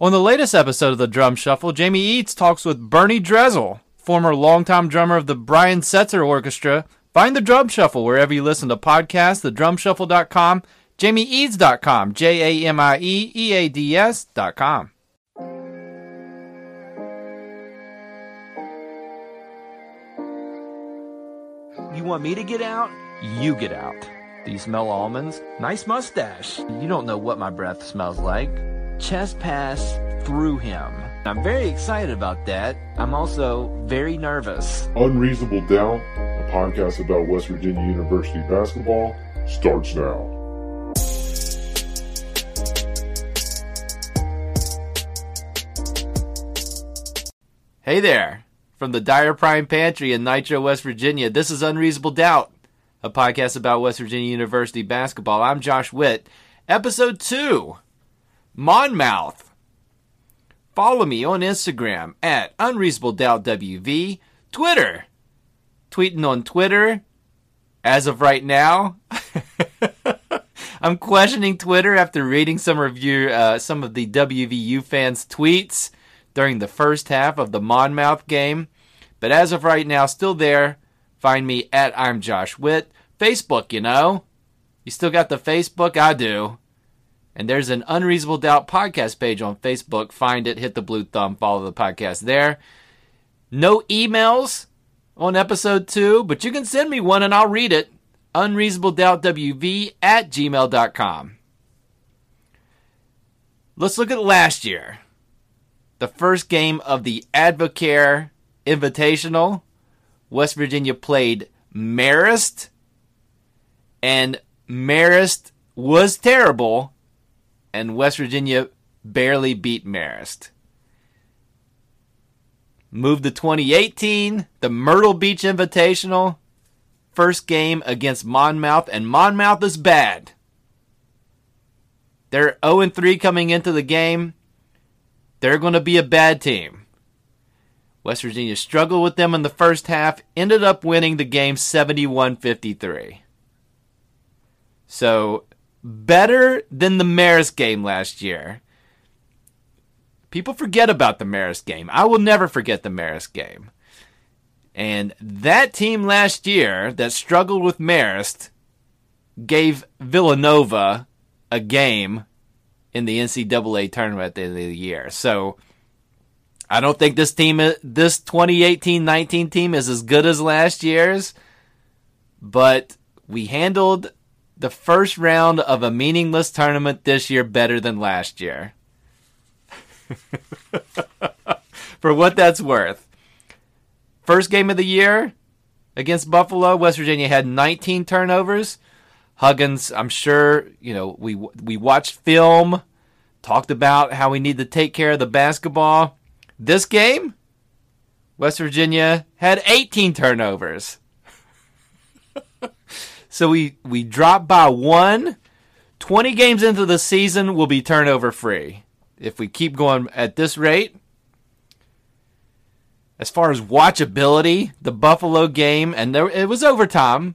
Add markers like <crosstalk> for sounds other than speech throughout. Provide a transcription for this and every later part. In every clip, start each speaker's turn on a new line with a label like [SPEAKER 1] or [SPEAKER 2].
[SPEAKER 1] On the latest episode of the Drum Shuffle, Jamie Eads talks with Bernie Dresel, former longtime drummer of the Brian Setzer Orchestra. Find the Drum Shuffle wherever you listen to podcasts, thedrumshuffle.com, jamieeads.com, J A M I E E A D S.com. You want me to get out? You get out. Do you smell almonds? Nice mustache. You don't know what my breath smells like. Chest pass through him. I'm very excited about that. I'm also very nervous.
[SPEAKER 2] Unreasonable Doubt, a podcast about West Virginia University basketball, starts now.
[SPEAKER 1] Hey there. From the Dyer Prime Pantry in Nitro, West Virginia, this is Unreasonable Doubt, a podcast about West Virginia University basketball. I'm Josh Witt. Episode 2 Monmouth. Follow me on Instagram at Unreasonable Doubt WV, Twitter. Tweeting on Twitter as of right now. <laughs> I'm questioning Twitter after reading some review, uh, some of the WVU fans' tweets during the first half of the Monmouth game. But as of right now, still there. Find me at I'm Josh Witt. Facebook, you know. You still got the Facebook? I do. And there's an Unreasonable Doubt podcast page on Facebook. Find it, hit the blue thumb, follow the podcast there. No emails on episode two, but you can send me one and I'll read it. UnreasonableDoubtWV at gmail.com. Let's look at last year. The first game of the Advocare Invitational. West Virginia played Marist, and Marist was terrible, and West Virginia barely beat Marist. Moved to 2018, the Myrtle Beach Invitational. First game against Monmouth, and Monmouth is bad. They're 0 3 coming into the game. They're going to be a bad team. West Virginia struggled with them in the first half, ended up winning the game 71 53. So, better than the Marist game last year. People forget about the Marist game. I will never forget the Marist game. And that team last year that struggled with Marist gave Villanova a game in the NCAA tournament at the end of the year. So I don't think this team, this 2018-19 team is as good as last year's, but we handled the first round of a meaningless tournament this year better than last year. <laughs> For what that's worth. First game of the year against Buffalo, West Virginia had 19 turnovers. Huggins, I'm sure, you know, we we watched film, talked about how we need to take care of the basketball. This game, West Virginia had 18 turnovers. <laughs> so we we dropped by one. 20 games into the season will be turnover free. If we keep going at this rate, as far as watchability, the Buffalo game, and there, it was overtime,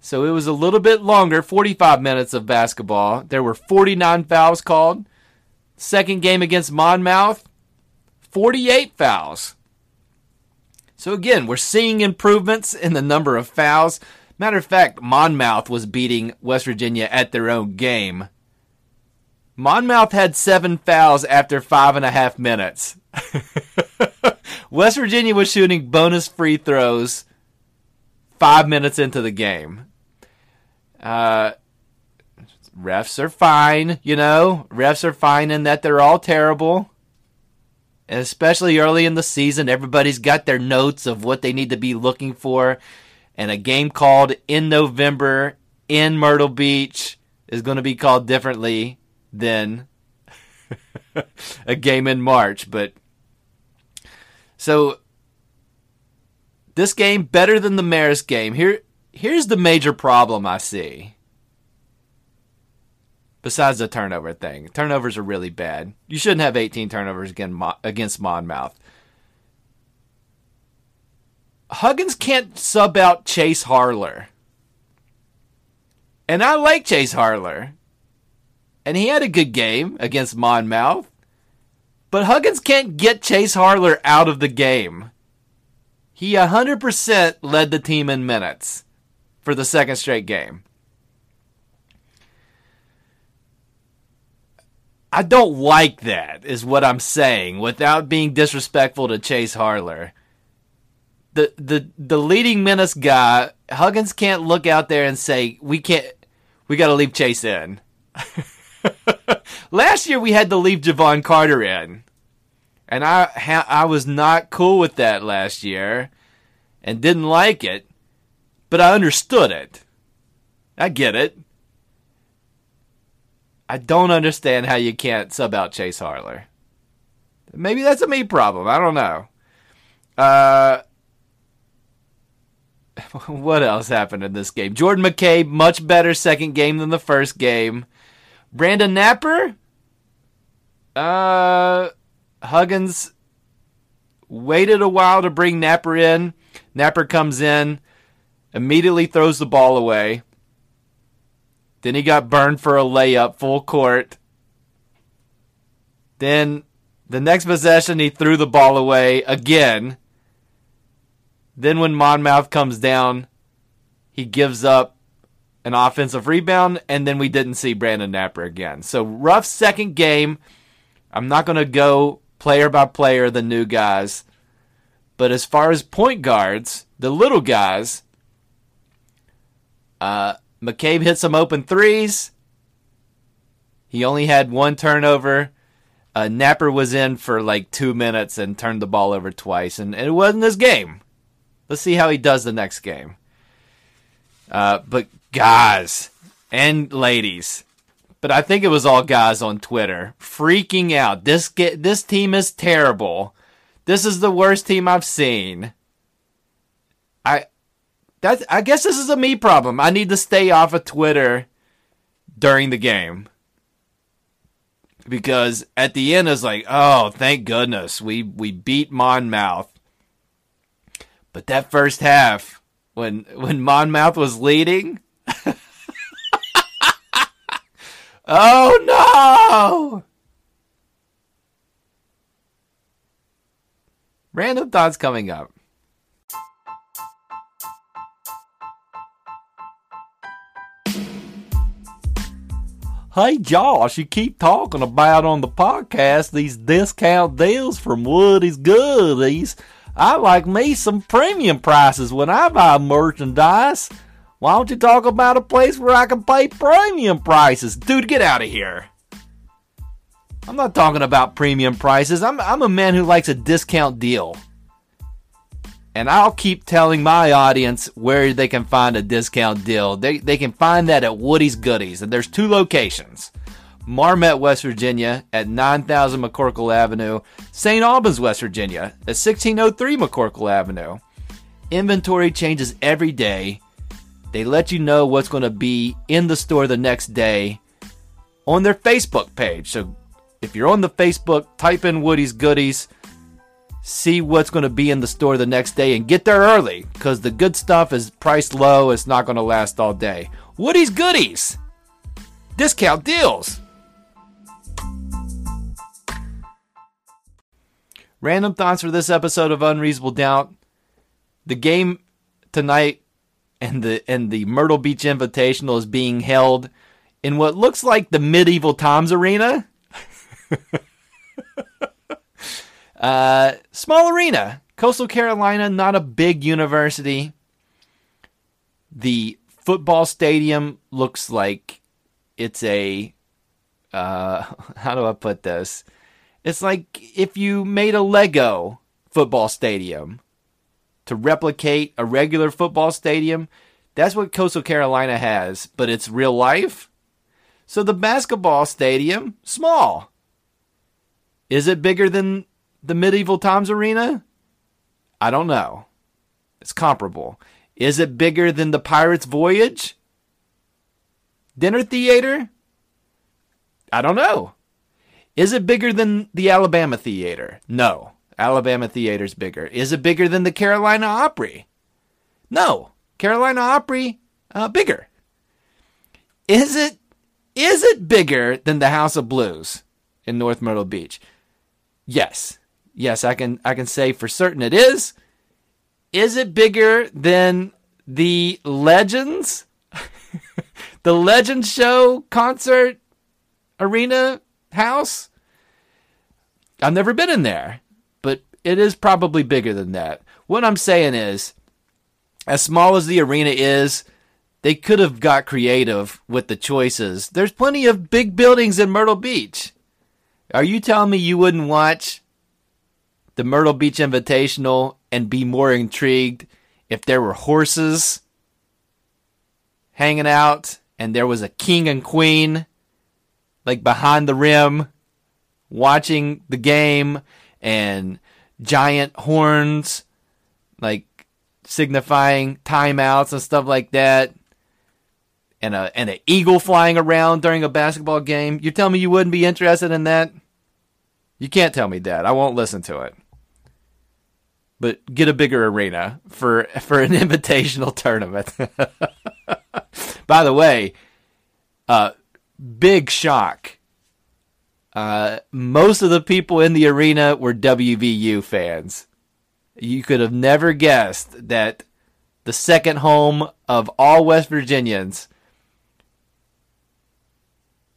[SPEAKER 1] so it was a little bit longer 45 minutes of basketball. There were 49 fouls called. Second game against Monmouth, 48 fouls. So again, we're seeing improvements in the number of fouls. Matter of fact, Monmouth was beating West Virginia at their own game Monmouth had seven fouls after five and a half minutes. <laughs> West Virginia was shooting bonus free throws five minutes into the game. Uh, refs are fine, you know. Refs are fine in that they're all terrible. Especially early in the season, everybody's got their notes of what they need to be looking for. And a game called in November in Myrtle Beach is going to be called differently than <laughs> a game in March. But so this game better than the Marist game. Here, here's the major problem I see. Besides the turnover thing, turnovers are really bad. You shouldn't have 18 turnovers against Monmouth. Huggins can't sub out Chase Harler. And I like Chase Harler. And he had a good game against Monmouth. But Huggins can't get Chase Harler out of the game. He 100% led the team in minutes for the second straight game. I don't like that, is what I'm saying, without being disrespectful to Chase Harler. The the the leading menace guy, Huggins can't look out there and say, We can't we gotta leave Chase in. <laughs> Last year we had to leave Jevon Carter in. And I ha- I was not cool with that last year and didn't like it, but I understood it. I get it. I don't understand how you can't sub out Chase Harler. Maybe that's a me problem. I don't know. Uh, <laughs> what else happened in this game? Jordan McCabe, much better second game than the first game. Brandon Knapper, uh, Huggins waited a while to bring Knapper in. Knapper comes in, immediately throws the ball away. Then he got burned for a layup full court. Then the next possession, he threw the ball away again. Then when Monmouth comes down, he gives up an offensive rebound, and then we didn't see Brandon Knapper again. So rough second game. I'm not going to go player by player, the new guys. But as far as point guards, the little guys, uh, McCabe hit some open threes. He only had one turnover. Uh, Knapper was in for like two minutes and turned the ball over twice, and, and it wasn't his game. Let's see how he does the next game. Uh, but guys and ladies, but I think it was all guys on Twitter freaking out. This get this team is terrible. This is the worst team I've seen. I that's I guess this is a me problem. I need to stay off of Twitter during the game. Because at the end it's like, oh, thank goodness we we beat Monmouth. But that first half, when when Monmouth was leading, <laughs> Oh no! Random thoughts coming up. Hey Josh, you keep talking about on the podcast these discount deals from Woody's Goodies. I like me some premium prices when I buy merchandise. Why don't you talk about a place where I can pay premium prices? Dude, get out of here. I'm not talking about premium prices. I'm, I'm a man who likes a discount deal. And I'll keep telling my audience where they can find a discount deal. They, they can find that at Woody's Goodies. And there's two locations Marmet, West Virginia at 9000 McCorkle Avenue, St. Albans, West Virginia at 1603 McCorkle Avenue. Inventory changes every day they let you know what's going to be in the store the next day on their Facebook page. So if you're on the Facebook, type in Woody's Goodies, see what's going to be in the store the next day, and get there early because the good stuff is priced low. It's not going to last all day. Woody's Goodies, discount deals. Random thoughts for this episode of Unreasonable Doubt. The game tonight and the and the Myrtle Beach Invitational is being held in what looks like the medieval Times Arena. <laughs> uh, small arena. Coastal Carolina, not a big university. The football stadium looks like it's a. Uh, <laughs> how do I put this? It's like if you made a Lego football stadium to replicate a regular football stadium. That's what Coastal Carolina has, but it's real life. So the basketball stadium, small. Is it bigger than the medieval times arena? I don't know. It's comparable. Is it bigger than the Pirates Voyage? Dinner theater? I don't know. Is it bigger than the Alabama Theatre? No. Alabama Theatre's bigger. Is it bigger than the Carolina Opry? No. Carolina Opry, uh, bigger. Is it is it bigger than the House of Blues in North Myrtle Beach? Yes. Yes, I can I can say for certain it is. Is it bigger than the Legends? <laughs> the Legends show concert arena house? I've never been in there, but it is probably bigger than that. What I'm saying is, as small as the arena is, they could have got creative with the choices. There's plenty of big buildings in Myrtle Beach. Are you telling me you wouldn't watch the Myrtle Beach Invitational and be more intrigued if there were horses hanging out and there was a king and queen like behind the rim watching the game and giant horns like signifying timeouts and stuff like that and a and an eagle flying around during a basketball game. You tell me you wouldn't be interested in that? You can't tell me that i won't listen to it. But get a bigger arena for for an <laughs> invitational tournament. <laughs> By the way uh big shock uh, most of the people in the arena were WVU fans. You could have never guessed that the second home of all West Virginians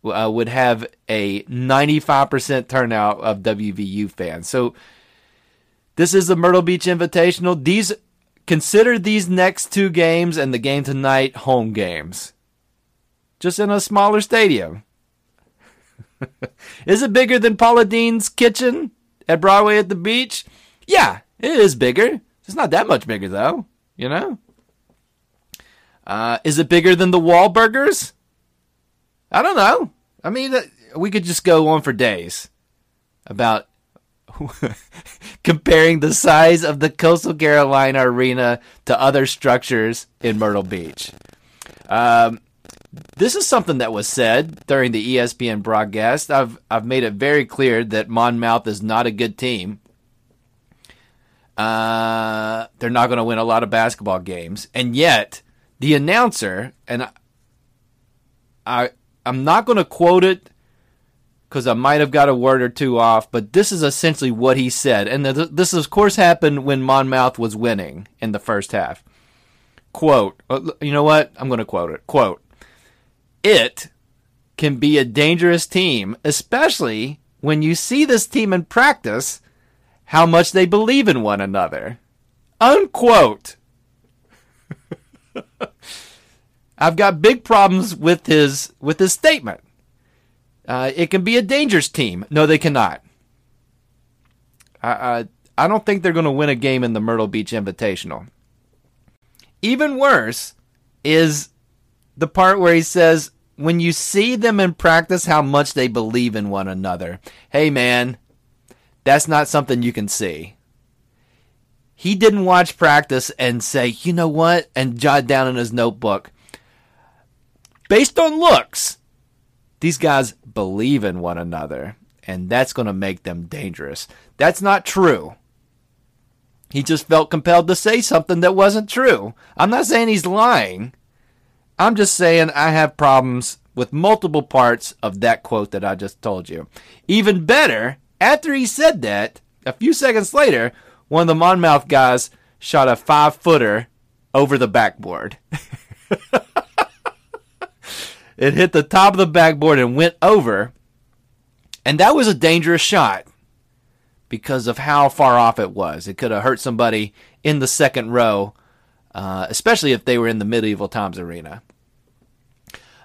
[SPEAKER 1] uh, would have a 95% turnout of WVU fans. So this is the Myrtle Beach Invitational. These consider these next two games and the game tonight home games. Just in a smaller stadium. <laughs> is it bigger than Paula Deen's kitchen at Broadway at the beach? Yeah, it is bigger. It's not that much bigger though, you know? Uh, is it bigger than the Wahlburgers? I don't know. I mean, uh, we could just go on for days about <laughs> comparing the size of the Coastal Carolina Arena to other structures in Myrtle Beach. Um, this is something that was said during the ESPN broadcast. I've I've made it very clear that Monmouth is not a good team. Uh, they're not going to win a lot of basketball games, and yet the announcer and I, I I'm not going to quote it because I might have got a word or two off, but this is essentially what he said, and this of course happened when Monmouth was winning in the first half. Quote, uh, you know what? I'm going to quote it. Quote it can be a dangerous team, especially when you see this team in practice, how much they believe in one another. Unquote. <laughs> I've got big problems with his with his statement. Uh, it can be a dangerous team. No, they cannot. I I, I don't think they're going to win a game in the Myrtle Beach Invitational. Even worse is the part where he says when you see them in practice how much they believe in one another. Hey man, that's not something you can see. He didn't watch practice and say, you know what, and jot down in his notebook. Based on looks, these guys believe in one another, and that's going to make them dangerous. That's not true. He just felt compelled to say something that wasn't true. I'm not saying he's lying. I'm just saying I have problems with multiple parts of that quote that I just told you. Even better, after he said that, a few seconds later, one of the Monmouth guys shot a five footer over the backboard. <laughs> it hit the top of the backboard and went over. And that was a dangerous shot because of how far off it was. It could have hurt somebody in the second row, uh, especially if they were in the medieval times arena.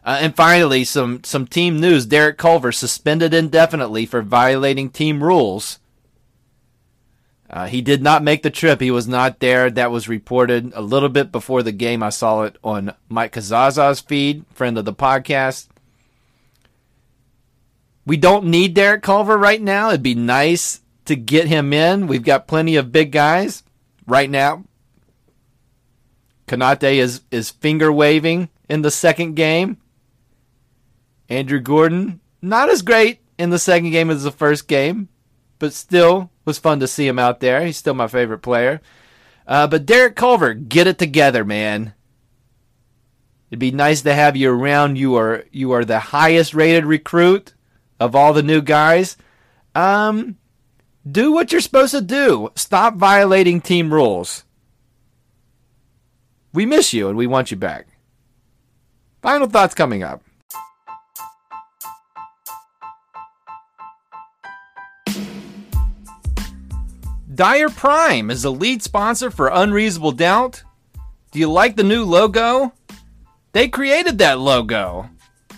[SPEAKER 1] Uh, and finally, some, some team news. Derek Culver suspended indefinitely for violating team rules. Uh, he did not make the trip. He was not there. That was reported a little bit before the game. I saw it on Mike Casazza's feed, friend of the podcast. We don't need Derek Culver right now. It'd be nice to get him in. We've got plenty of big guys right now. Konate is, is finger waving in the second game. Andrew Gordon, not as great in the second game as the first game, but still was fun to see him out there. He's still my favorite player. Uh, but Derek Culver, get it together, man. It'd be nice to have you around. You are you are the highest rated recruit of all the new guys. Um, do what you're supposed to do. Stop violating team rules. We miss you and we want you back. Final thoughts coming up. Dyer Prime is the lead sponsor for Unreasonable Doubt. Do you like the new logo? They created that logo.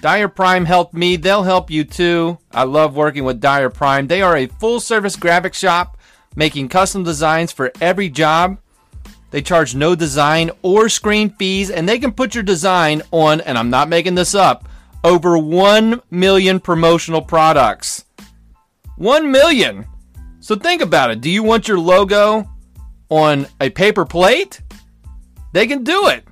[SPEAKER 1] Dyer Prime helped me, they'll help you too. I love working with Dyer Prime. They are a full service graphic shop making custom designs for every job. They charge no design or screen fees, and they can put your design on, and I'm not making this up, over 1 million promotional products. 1 million! So think about it. Do you want your logo on a paper plate? They can do it.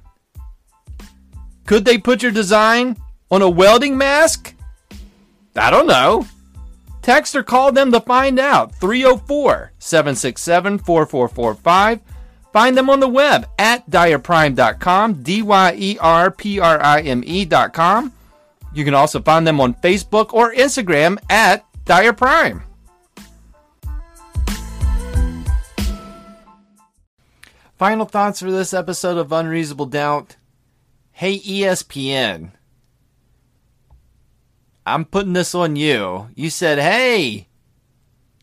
[SPEAKER 1] Could they put your design on a welding mask? I don't know. Text or call them to find out. 304 767 4445. Find them on the web at dyerprime.com, D Y E R P R I M E.com. You can also find them on Facebook or Instagram at Dyer Final thoughts for this episode of Unreasonable Doubt. Hey, ESPN. I'm putting this on you. You said, hey,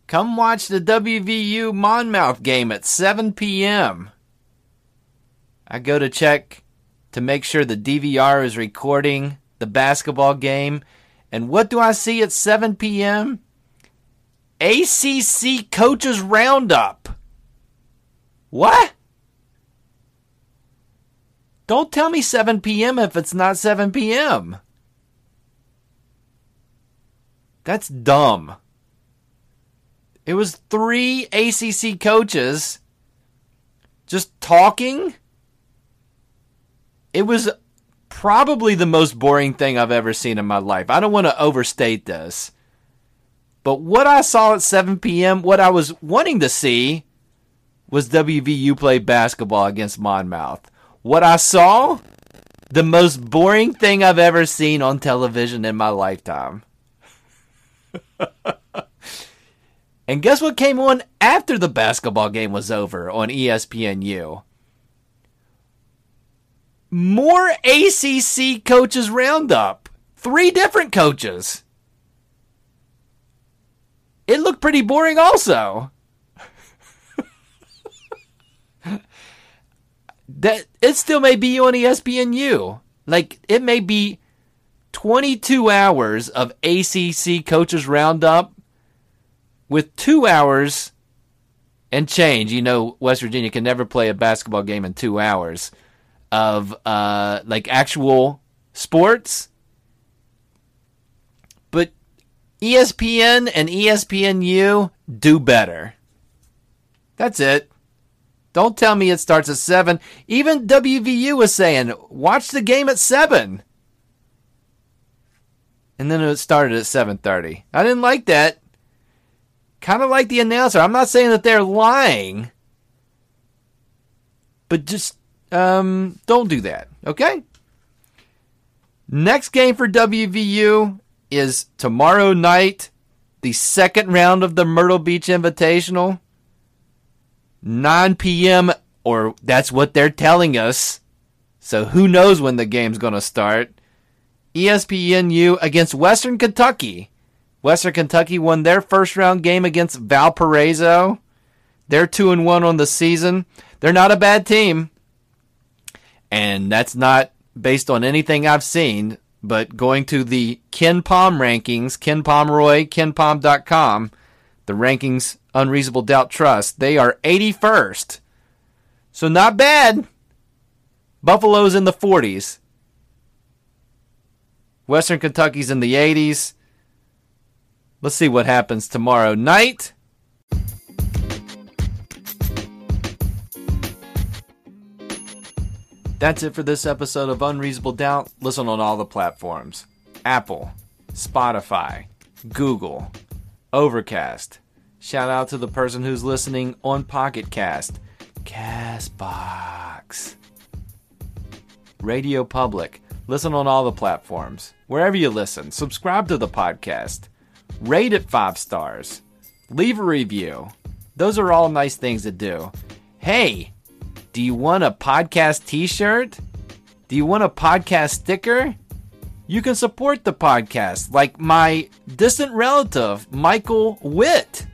[SPEAKER 1] come watch the WVU Monmouth game at 7 p.m. I go to check to make sure the DVR is recording the basketball game. And what do I see at 7 p.m.? ACC Coaches Roundup. What? Don't tell me 7 p.m. if it's not 7 p.m. That's dumb. It was three ACC coaches just talking. It was probably the most boring thing I've ever seen in my life. I don't want to overstate this. But what I saw at 7 p.m., what I was wanting to see was WVU play basketball against Monmouth. What I saw, the most boring thing I've ever seen on television in my lifetime. <laughs> and guess what came on after the basketball game was over on ESPNU? More ACC coaches roundup. Three different coaches. It looked pretty boring also. That it still may be on ESPNU. Like it may be 22 hours of ACC coaches roundup with 2 hours and change. You know West Virginia can never play a basketball game in 2 hours of uh like actual sports. But ESPN and ESPNU do better. That's it. Don't tell me it starts at 7. Even WVU was saying, watch the game at 7. And then it started at 7:30. I didn't like that. Kind of like the announcer. I'm not saying that they're lying. But just um, don't do that, okay? Next game for WVU is tomorrow night, the second round of the Myrtle Beach Invitational. 9 p.m., or that's what they're telling us. So who knows when the game's going to start. ESPNU against Western Kentucky. Western Kentucky won their first round game against Valparaiso. They're 2 and 1 on the season. They're not a bad team. And that's not based on anything I've seen, but going to the KenPom rankings, Ken Pomeroy, kenpom.com, the rankings Unreasonable Doubt Trust, they are 81st. So not bad. Buffalo's in the 40s. Western Kentucky's in the 80s. Let's see what happens tomorrow night. That's it for this episode of Unreasonable Doubt. Listen on all the platforms Apple, Spotify, Google, Overcast. Shout out to the person who's listening on Pocket Cast, Castbox, Radio Public. Listen on all the platforms. Wherever you listen, subscribe to the podcast. Rate it five stars. Leave a review. Those are all nice things to do. Hey, do you want a podcast t shirt? Do you want a podcast sticker? You can support the podcast like my distant relative, Michael Witt.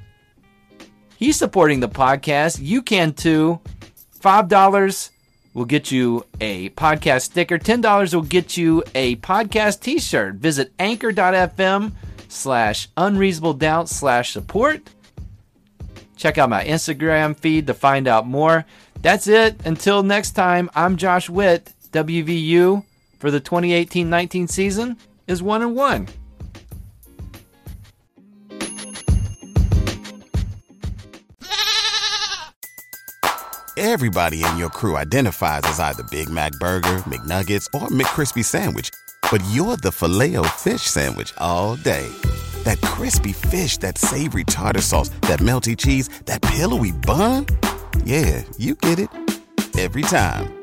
[SPEAKER 1] He's supporting the podcast. You can too. $5 will get you a podcast sticker. $10 will get you a podcast t shirt. Visit anchor.fm slash unreasonable doubt slash support. Check out my Instagram feed to find out more. That's it. Until next time, I'm Josh Witt. WVU for the 2018-19 season is 1 and 1.
[SPEAKER 3] Everybody in your crew identifies as either Big Mac burger, McNuggets, or McCrispy sandwich, but you're the Filet-O-Fish sandwich all day. That crispy fish, that savory tartar sauce, that melty cheese, that pillowy bun? Yeah, you get it every time.